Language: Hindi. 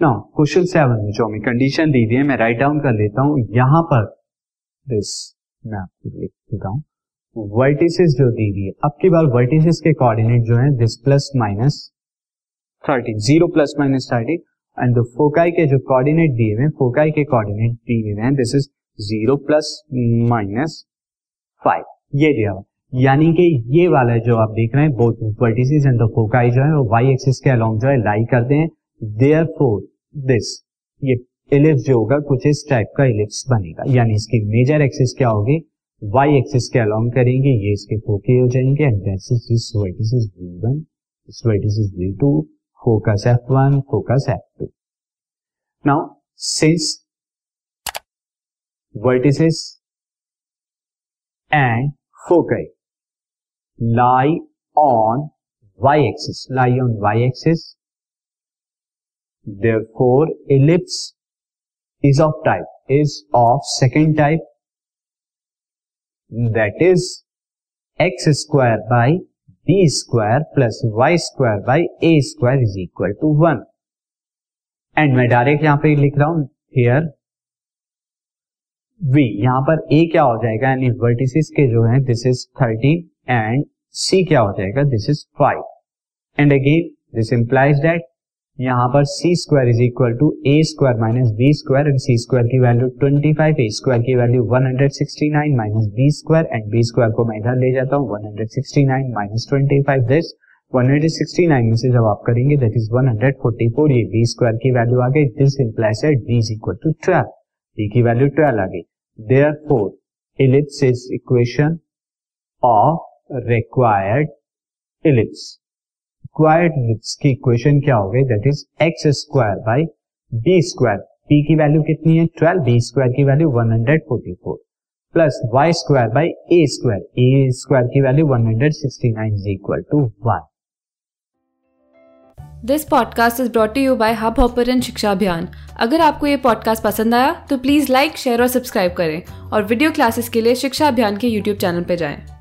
नाउ क्वेश्चन सेवन में जो हमें कंडीशन दी दी है, मैं राइट डाउन कर लेता हूँ। यहाँ पर दिस मैं आपको लिख देता हूँ। वर्टिसेस जो दी हुई है। अब की बार वर्टिसेस के कोऑर्डिनेट जो है this plus minus thirty zero plus minus thirty and the foci के जो कोऑर्डिनेट दिए हुए फोकाई के कोऑर्डिनेट दिए हुए हैं this is zero plus minus five ये दिया हुआ यानी कि ये वाला जो आप देख रहे हैं both vertices and the foci जो है, वो वाई एक्सिस के अलोंग जो है लाई करते हैं। देयर फोर दिस ये इलिप्स जो होगा कुछ इस टाइप का इलिप्स बनेगा यानी इसकी मेजर एक्सिस क्या होगी वाई एक्सिस के अलोंग करेंगे ये इसके फोके हो जाएँगे and this is this vertex V1 this vertex V2 focus F1 focus F2 now since vertices and foci lie on y-axis, lie on y-axis. Therefore, ellipse is of type, is of second type, that is x square by b square plus y square by a square is equal to one and मैं डायरेक्ट यहाँ पे लिख रहा हूँ हियर v यहाँ पर a क्या हो जाएगा यानी वर्टिसिस के जो है this is thirty and c क्या हो जाएगा this is five and again this implies that यहाँ पर C square is equal to A square minus B square and C square की वैल्यू 25 a स्क्वायर की value 169 minus B square and b square को मैं इधर ले जाता हूँ 169 माइनस 25 दिस 169 में से जब आप करेंगे दैट इज़ 144 ये b स्क्वायर की वैल्यू आ गई this implies that b is equal to 12 b की वैल्यू 12 आ गई। Therefore ellipse is equation of required ellipse ellipse की इक्वेशन क्या हो गई? That is X square by B square B की वैल्यू कितनी है? 12 बी स्क्वायर की value 144 plus Y square by A square A square की value 169 is equal to 1 this podcast is brought you by Hubhopper Shiksha Abhiyan अगर आपको ये पॉडकास्ट पसंद आया तो प्लीज़ लाइक शेयर और सब्सक्राइब करें और वीडियो क्लासेस के लिए शिक्षा अभियान के यूट्यूब चैनल पर जाएँ।